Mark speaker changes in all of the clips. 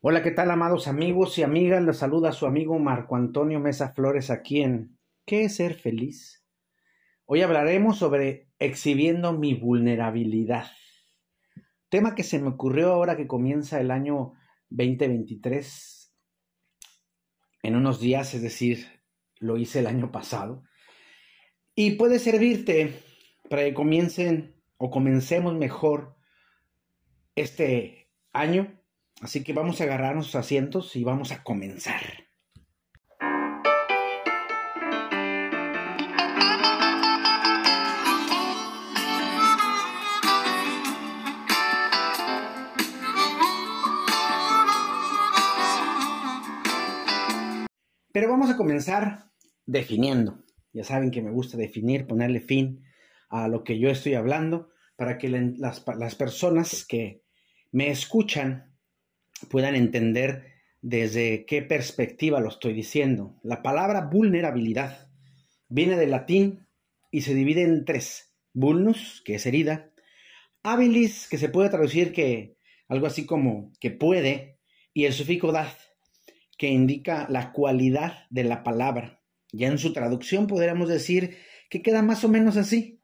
Speaker 1: Hola, ¿qué tal, amados amigos y amigas? Les saluda su amigo Marco Antonio Mesa Flores aquí en ¿Qué es ser feliz? Hoy hablaremos sobre exhibiendo mi vulnerabilidad. Tema que se me ocurrió ahora que comienza el año 2023, en unos días, es decir, lo hice el año pasado. Y puede servirte para que comiencen o comencemos mejor este año Así que vamos a agarrar nuestros asientos y vamos a comenzar. Pero vamos a comenzar definiendo. Ya saben que me gusta definir, ponerle fin a lo que yo estoy hablando para que las, las personas que me escuchan puedan entender desde qué perspectiva lo estoy diciendo. La palabra vulnerabilidad viene del latín y se divide en tres. Vulnus, que es herida. Habilis, que se puede traducir que algo así como que puede. Y el sufijo dad, que indica la cualidad de la palabra. Ya en su traducción podríamos decir que queda más o menos así.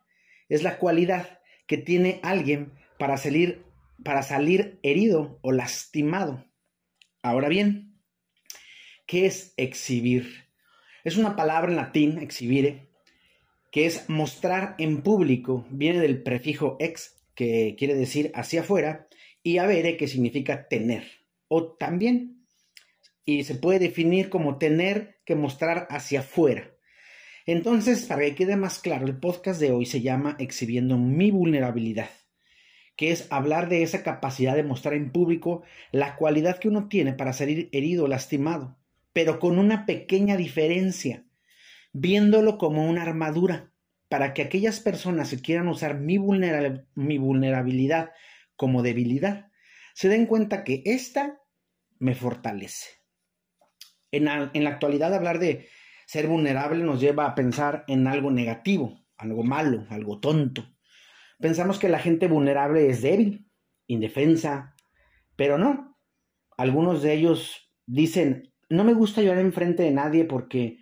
Speaker 1: Es la cualidad que tiene alguien para salir para salir herido o lastimado. Ahora bien, ¿qué es exhibir? Es una palabra en latín, exhibire, que es mostrar en público. Viene del prefijo ex, que quiere decir hacia afuera, y avere, que significa tener, o también. Y se puede definir como tener que mostrar hacia afuera. Entonces, para que quede más claro, el podcast de hoy se llama Exhibiendo mi vulnerabilidad que es hablar de esa capacidad de mostrar en público la cualidad que uno tiene para salir herido lastimado, pero con una pequeña diferencia, viéndolo como una armadura, para que aquellas personas que quieran usar mi, vulnerabilidad como debilidad, se den cuenta que esta me fortalece. En la actualidad hablar de ser vulnerable nos lleva a pensar en algo negativo, algo malo, algo tonto. Pensamos que la gente vulnerable es débil, indefensa, pero no. Algunos de ellos dicen, no me gusta llorar enfrente de nadie porque,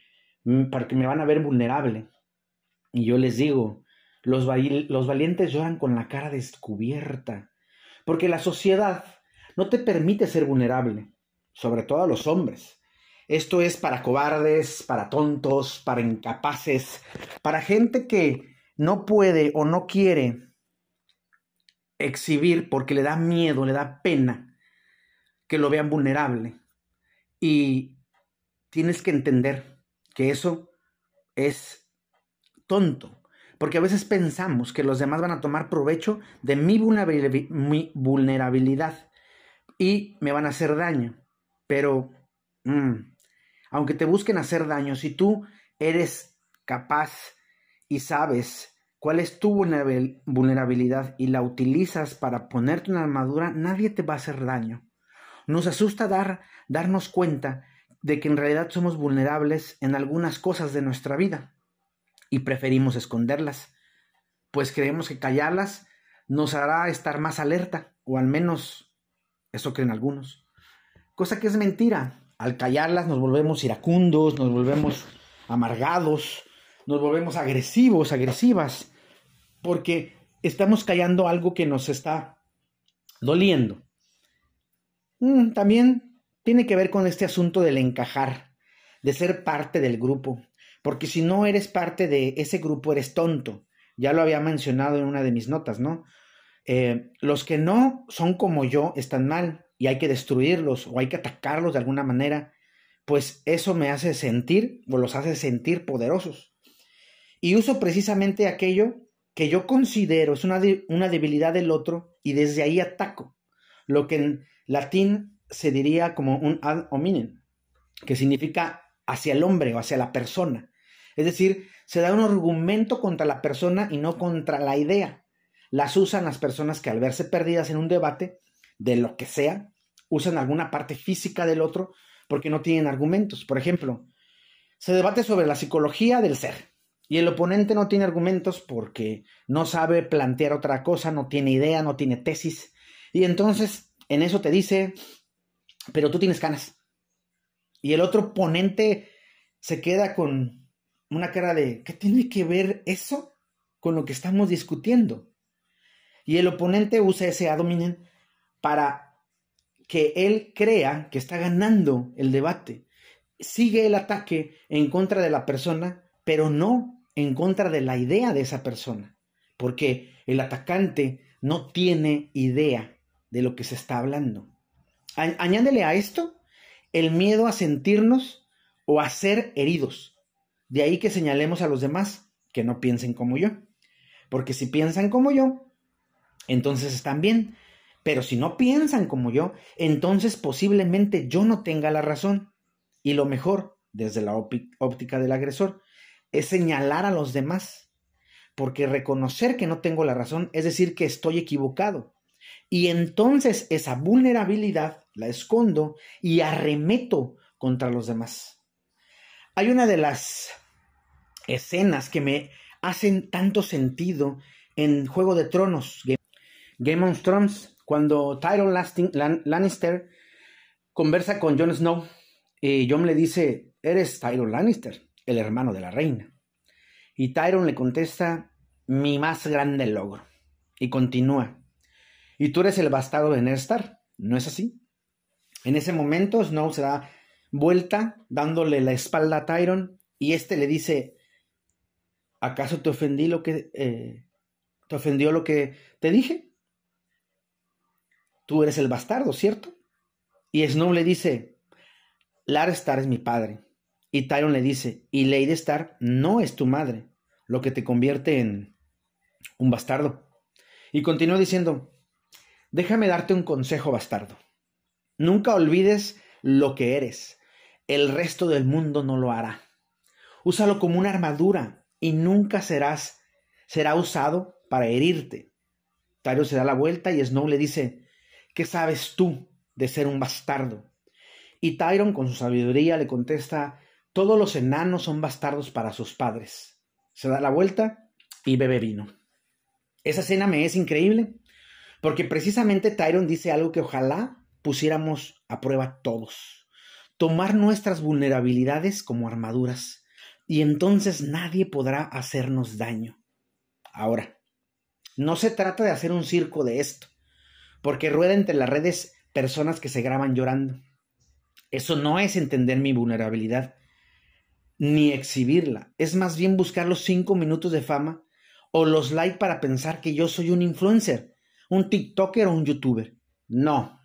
Speaker 1: porque me van a ver vulnerable. Y yo les digo, los valientes lloran con la cara descubierta, porque la sociedad no te permite ser vulnerable, sobre todo a los hombres. Esto es para cobardes, para tontos, para incapaces, para gente que no puede o no quiere exhibir porque le da miedo, le da pena que lo vean vulnerable. Y tienes que entender que eso es tonto, porque a veces pensamos que los demás van a tomar provecho de mi vulnerabilidad y me van a hacer daño. Pero, mm, aunque te busquen hacer daño, si tú eres capaz y sabes cuál es tu vulnerabilidad y la utilizas para ponerte una armadura, nadie te va a hacer daño. Nos asusta dar, darnos cuenta de que en realidad somos vulnerables en algunas cosas de nuestra vida y preferimos esconderlas, pues creemos que callarlas nos hará estar más alerta, o al menos eso creen algunos. Cosa que es mentira. Al callarlas nos volvemos iracundos, nos volvemos amargados, nos volvemos agresivos, agresivas, porque estamos callando algo que nos está doliendo. Mm, también tiene que ver con este asunto del encajar, de ser parte del grupo, porque si no eres parte de ese grupo eres tonto. Ya lo había mencionado en una de mis notas, ¿no? Eh, los que no son como yo están mal y hay que destruirlos o hay que atacarlos de alguna manera, pues eso me hace sentir o los hace sentir poderosos y uso precisamente aquello que yo considero es una, una debilidad del otro y desde ahí ataco, lo que en latín se diría como un ad hominem, que significa hacia el hombre o hacia la persona. Es decir, se da un argumento contra la persona y no contra la idea. Las usan las personas que al verse perdidas en un debate, de lo que sea, usan alguna parte física del otro porque no tienen argumentos. Por ejemplo, se debate sobre la psicología del ser y el oponente no tiene argumentos porque no sabe plantear otra cosa, no tiene idea, no tiene tesis. Y entonces en eso te dice, pero tú tienes canas. Y el otro ponente se queda con una cara de, ¿qué tiene que ver eso con lo que estamos discutiendo? Y el oponente usa ese ad para que él crea que está ganando el debate. Sigue el ataque en contra de la persona, pero no en contra de la idea de esa persona, porque el atacante no tiene idea de lo que se está hablando. Añádele a esto el miedo a sentirnos o a ser heridos. De ahí que señalemos a los demás que no piensen como yo. Porque si piensan como yo, entonces están bien. Pero si no piensan como yo, entonces posiblemente yo no tenga la razón. Y lo mejor, desde la óptica del agresor, es señalar a los demás. Porque reconocer que no tengo la razón es decir que estoy equivocado. Y entonces esa vulnerabilidad la escondo y arremeto contra los demás. Hay una de las escenas que me hacen tanto sentido en Juego de Tronos, Game of Thrones, cuando Tyron Lannister conversa con Jon Snow y Jon le dice, eres Tyron Lannister, el hermano de la reina. Y Tyron le contesta, mi más grande logro. Y continúa, y tú eres el bastardo de Ned ¿no es así? En ese momento Snow se da vuelta dándole la espalda a Tyron y este le dice, ¿acaso te ofendí lo que eh, te ofendió lo que te dije? Tú eres el bastardo, ¿cierto? Y Snow le dice, Lar Star es mi padre. Y Tyron le dice, y Lady Star no es tu madre, lo que te convierte en un bastardo. Y continúa diciendo, déjame darte un consejo bastardo. Nunca olvides lo que eres. El resto del mundo no lo hará. Úsalo como una armadura y nunca serás será usado para herirte. Tyron se da la vuelta y Snow le dice, ¿qué sabes tú de ser un bastardo? Y Tyron con su sabiduría le contesta, todos los enanos son bastardos para sus padres. Se da la vuelta y bebe vino. Esa escena me es increíble porque precisamente Tyron dice algo que ojalá pusiéramos a prueba todos. Tomar nuestras vulnerabilidades como armaduras y entonces nadie podrá hacernos daño. Ahora, no se trata de hacer un circo de esto, porque rueda entre las redes personas que se graban llorando. Eso no es entender mi vulnerabilidad, ni exhibirla. Es más bien buscar los cinco minutos de fama o los likes para pensar que yo soy un influencer, un TikToker o un YouTuber. No.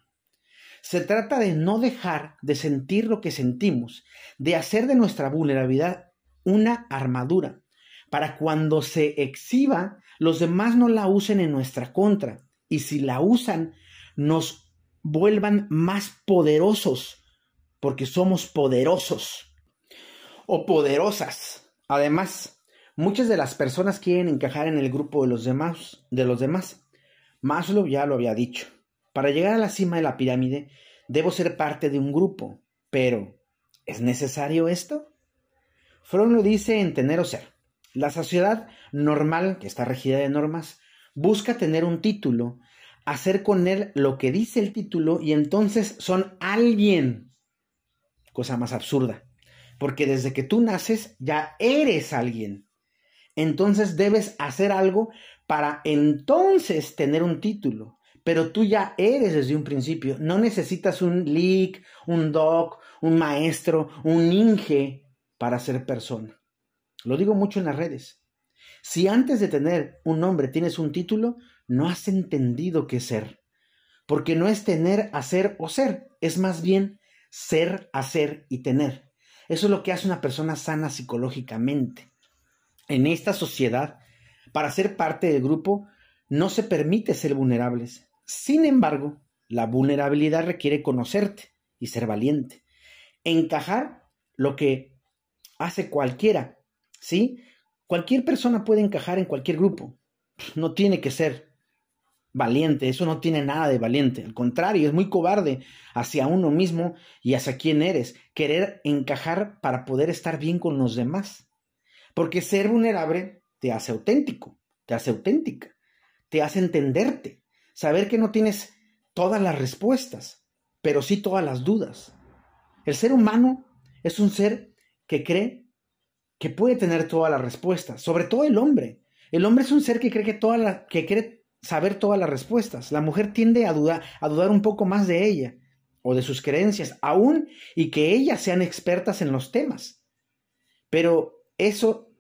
Speaker 1: Se trata de no dejar de sentir lo que sentimos, de hacer de nuestra vulnerabilidad una armadura, para cuando se exhiba, los demás no la usen en nuestra contra, y si la usan, nos vuelvan más poderosos, porque somos poderosos o poderosas. Además, muchas de las personas quieren encajar en el grupo de los demás, de los demás. Maslow ya lo había dicho. Para llegar a la cima de la pirámide, debo ser parte de un grupo. Pero, ¿es necesario esto? Freud lo dice en Tener o Ser. La sociedad normal, que está regida de normas, busca tener un título, hacer con él lo que dice el título y entonces son alguien. Cosa más absurda. Porque desde que tú naces ya eres alguien. Entonces debes hacer algo para entonces tener un título. Pero tú ya eres desde un principio. No necesitas un leak, un doc, un maestro, un inge para ser persona. Lo digo mucho en las redes. Si antes de tener un nombre tienes un título, no has entendido qué ser. Porque no es tener, hacer o ser, es más bien ser, hacer y tener. Eso es lo que hace una persona sana psicológicamente. En esta sociedad, para ser parte del grupo, no se permite ser vulnerables. Sin embargo, la vulnerabilidad requiere conocerte y ser valiente. Encajar lo que hace cualquiera ¿sí? Cualquier persona puede encajar en cualquier grupo. No tiene que ser valiente, eso no tiene nada de valiente. Al contrario, es muy cobarde hacia uno mismo y hacia quién eres. Querer encajar para poder estar bien con los demás. Porque ser vulnerable te hace auténtico, te hace auténtica, te hace entenderte, saber que no tienes todas las respuestas, pero sí todas las dudas. El ser humano es un ser que cree que puede tener todas las respuestas, sobre todo el hombre. El hombre es un ser que cree que, toda la, que cree saber todas las respuestas. La mujer tiende a dudar, a dudar un poco más de ella o de sus creencias, aún y que ellas sean expertas en los temas. Pero eso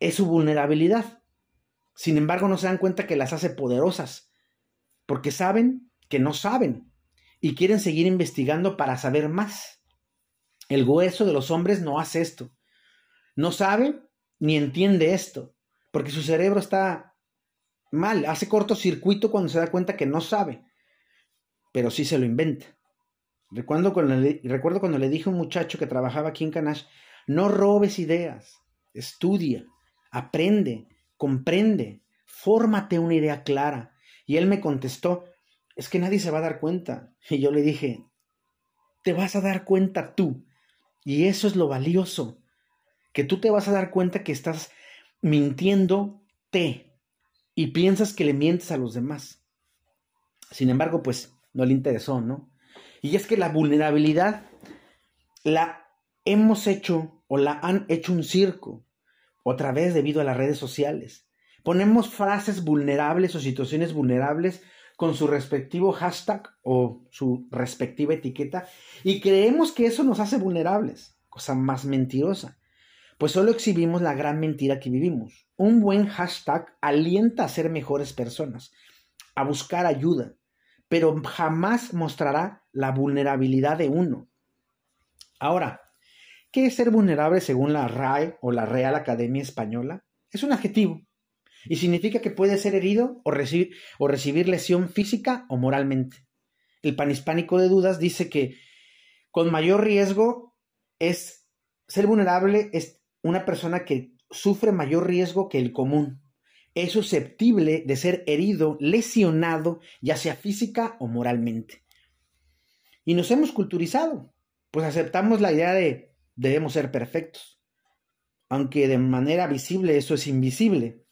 Speaker 1: es su vulnerabilidad. Sin embargo, no se dan cuenta que las hace poderosas, porque saben que no saben y quieren seguir investigando para saber más. El hueso de los hombres no hace esto. No sabe ni entiende esto, porque su cerebro está mal, hace cortocircuito cuando se da cuenta que no sabe, pero sí se lo inventa. Recuerdo cuando, le, dije a un muchacho que trabajaba aquí en Canash, no robes ideas, estudia, aprende, comprende, fórmate una idea clara. Y él me contestó, es que nadie se va a dar cuenta. Y yo le dije, te vas a dar cuenta tú. Y eso es lo valioso, que tú te vas a dar cuenta que estás mintiéndote y piensas que le mientes a los demás. Sin embargo, pues no le interesó, ¿no? Y es que la vulnerabilidad la hemos hecho o la han hecho un circo, otra vez debido a las redes sociales. Ponemos frases vulnerables o situaciones vulnerables con su respectivo hashtag o su respectiva etiqueta y creemos que eso nos hace vulnerables, cosa más mentirosa pues solo exhibimos la gran mentira que vivimos. Un buen hashtag alienta a ser mejores personas, a buscar ayuda, pero jamás mostrará la vulnerabilidad de uno. Ahora, ¿qué es ser vulnerable según la RAE o la Real Academia Española? Es un adjetivo y significa que puede ser herido o, recibir, o recibir lesión física o moralmente. El panhispánico de dudas dice que con mayor riesgo es ser vulnerable es una persona que sufre mayor riesgo que el común. Es susceptible de ser herido, lesionado, ya sea física o moralmente. Y nos hemos culturizado, pues aceptamos la idea de debemos ser perfectos, aunque de manera visible eso es invisible.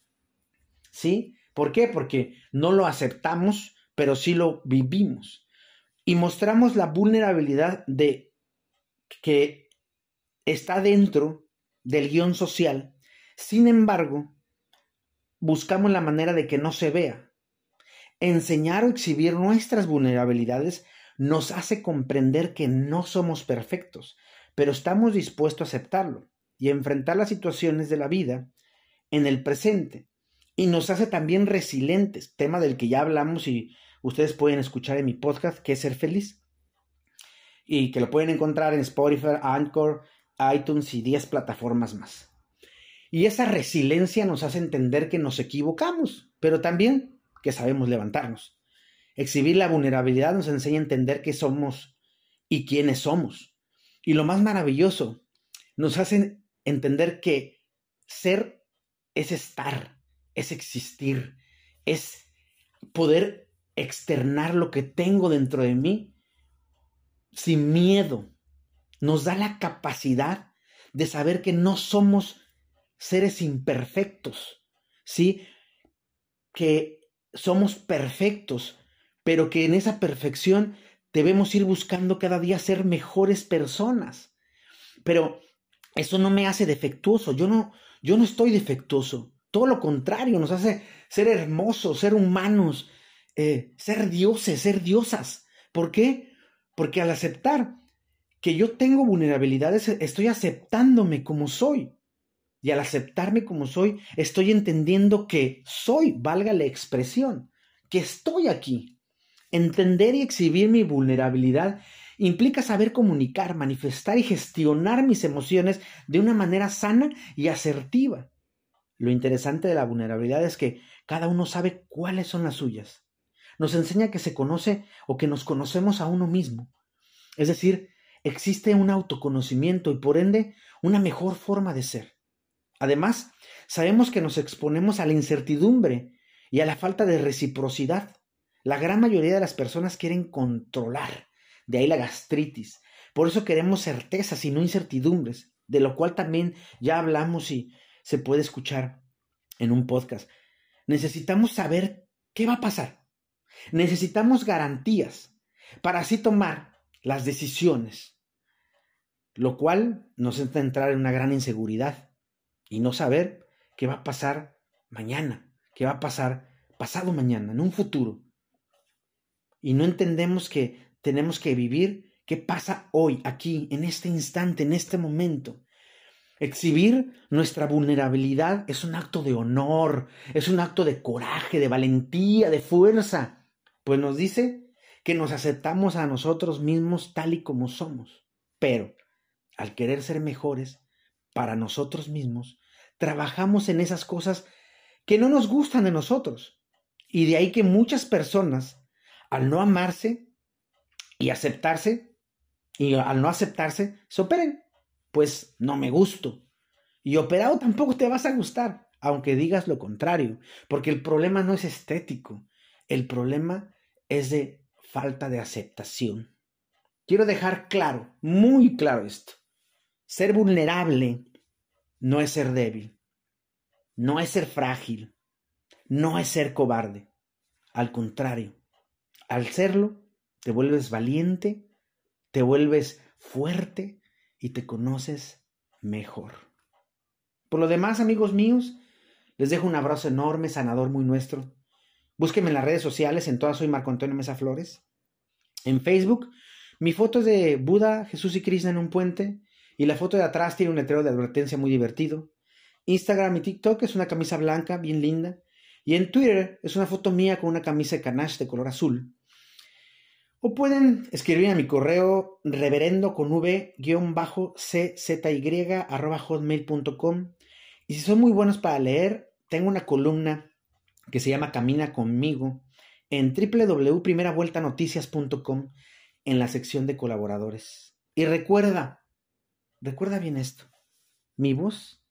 Speaker 1: ¿Sí? ¿Por qué? Porque no lo aceptamos, pero sí lo vivimos. Y mostramos la vulnerabilidad de que está dentro del guion social, sin embargo, buscamos la manera de que no se vea. Enseñar o exhibir nuestras vulnerabilidades nos hace comprender que no somos perfectos, pero estamos dispuestos a aceptarlo y enfrentar las situaciones de la vida en el presente. Y nos hace también resilientes, tema del que ya hablamos y ustedes pueden escuchar en mi podcast, que es Ser Feliz, y que lo pueden encontrar en Spotify, Anchor, iTunes y 10 plataformas más. Y esa resiliencia nos hace entender que nos equivocamos, pero también que sabemos levantarnos. Exhibir la vulnerabilidad nos enseña a entender qué somos y quiénes somos. Y lo más maravilloso, nos hace entender que ser es estar, es existir, es poder externar lo que tengo dentro de mí sin miedo, nos da la capacidad de saber que no somos seres imperfectos, ¿sí? Que somos perfectos, pero que en esa perfección debemos ir buscando cada día ser mejores personas. Pero eso no me hace defectuoso, yo no, yo no estoy defectuoso, todo lo contrario, nos hace ser hermosos, ser humanos, eh, ser dioses, ser diosas. ¿Por qué? Porque al aceptar que yo tengo vulnerabilidades, estoy aceptándome como soy. Y al aceptarme como soy, estoy entendiendo que soy, valga la expresión, que estoy aquí. Entender y exhibir mi vulnerabilidad implica saber comunicar, manifestar y gestionar mis emociones de una manera sana y asertiva. Lo interesante de la vulnerabilidad es que cada uno sabe cuáles son las suyas. Nos enseña que se conoce o que nos conocemos a uno mismo. Es decir, existe un autoconocimiento y por ende una mejor forma de ser. Además, sabemos que nos exponemos a la incertidumbre y a la falta de reciprocidad. La gran mayoría de las personas quieren controlar, de ahí la gastritis. Por eso queremos certezas y no incertidumbres, de lo cual también ya hablamos y se puede escuchar en un podcast. Necesitamos saber qué va a pasar. Necesitamos garantías. para así tomar las decisiones, lo cual nos hace entrar en una gran inseguridad y no saber qué va a pasar mañana, qué va a pasar pasado mañana, en un futuro. Y no entendemos que tenemos que vivir qué pasa hoy, aquí, en este instante, en este momento. Exhibir nuestra vulnerabilidad es un acto de honor, es un acto de coraje, de valentía, de fuerza, pues nos dice que nos aceptamos a nosotros mismos tal y como somos. Pero, al querer ser mejores para nosotros mismos, trabajamos en esas cosas que no nos gustan de nosotros. Y de ahí que muchas personas, al no amarse y aceptarse, y al no aceptarse, se operen pues no me gusto. Y operado tampoco te vas a gustar, aunque digas lo contrario, porque el problema no es estético, el problema es de falta de aceptación. Quiero dejar claro, muy claro esto. Ser vulnerable no es ser débil, no es ser frágil, no es ser cobarde. Al contrario, al serlo, te vuelves valiente, te vuelves fuerte, y te conoces mejor. Por lo demás, amigos míos, les dejo un abrazo enorme, sanador muy nuestro. Búsquenme en las redes sociales, en todas soy Marco Antonio Mesa Flores. En Facebook, mi foto es de Buda, Jesús y Krishna en un puente, y la foto de atrás tiene un letrero de advertencia muy divertido. Instagram y TikTok es una camisa blanca, bien linda. Y en Twitter es una foto mía con una camisa de canache de color azul. O pueden escribir a mi correo reverendo con v czy arroba hotmail.com. Y si son muy buenos para leer, tengo una columna que se llama Camina conmigo en www.primeravueltanoticias.com en la sección de colaboradores. Y recuerda, recuerda bien esto. Mi voz,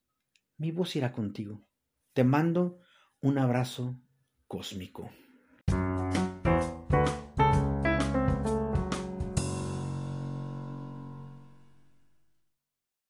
Speaker 1: mi voz irá contigo. Te mando un abrazo cósmico.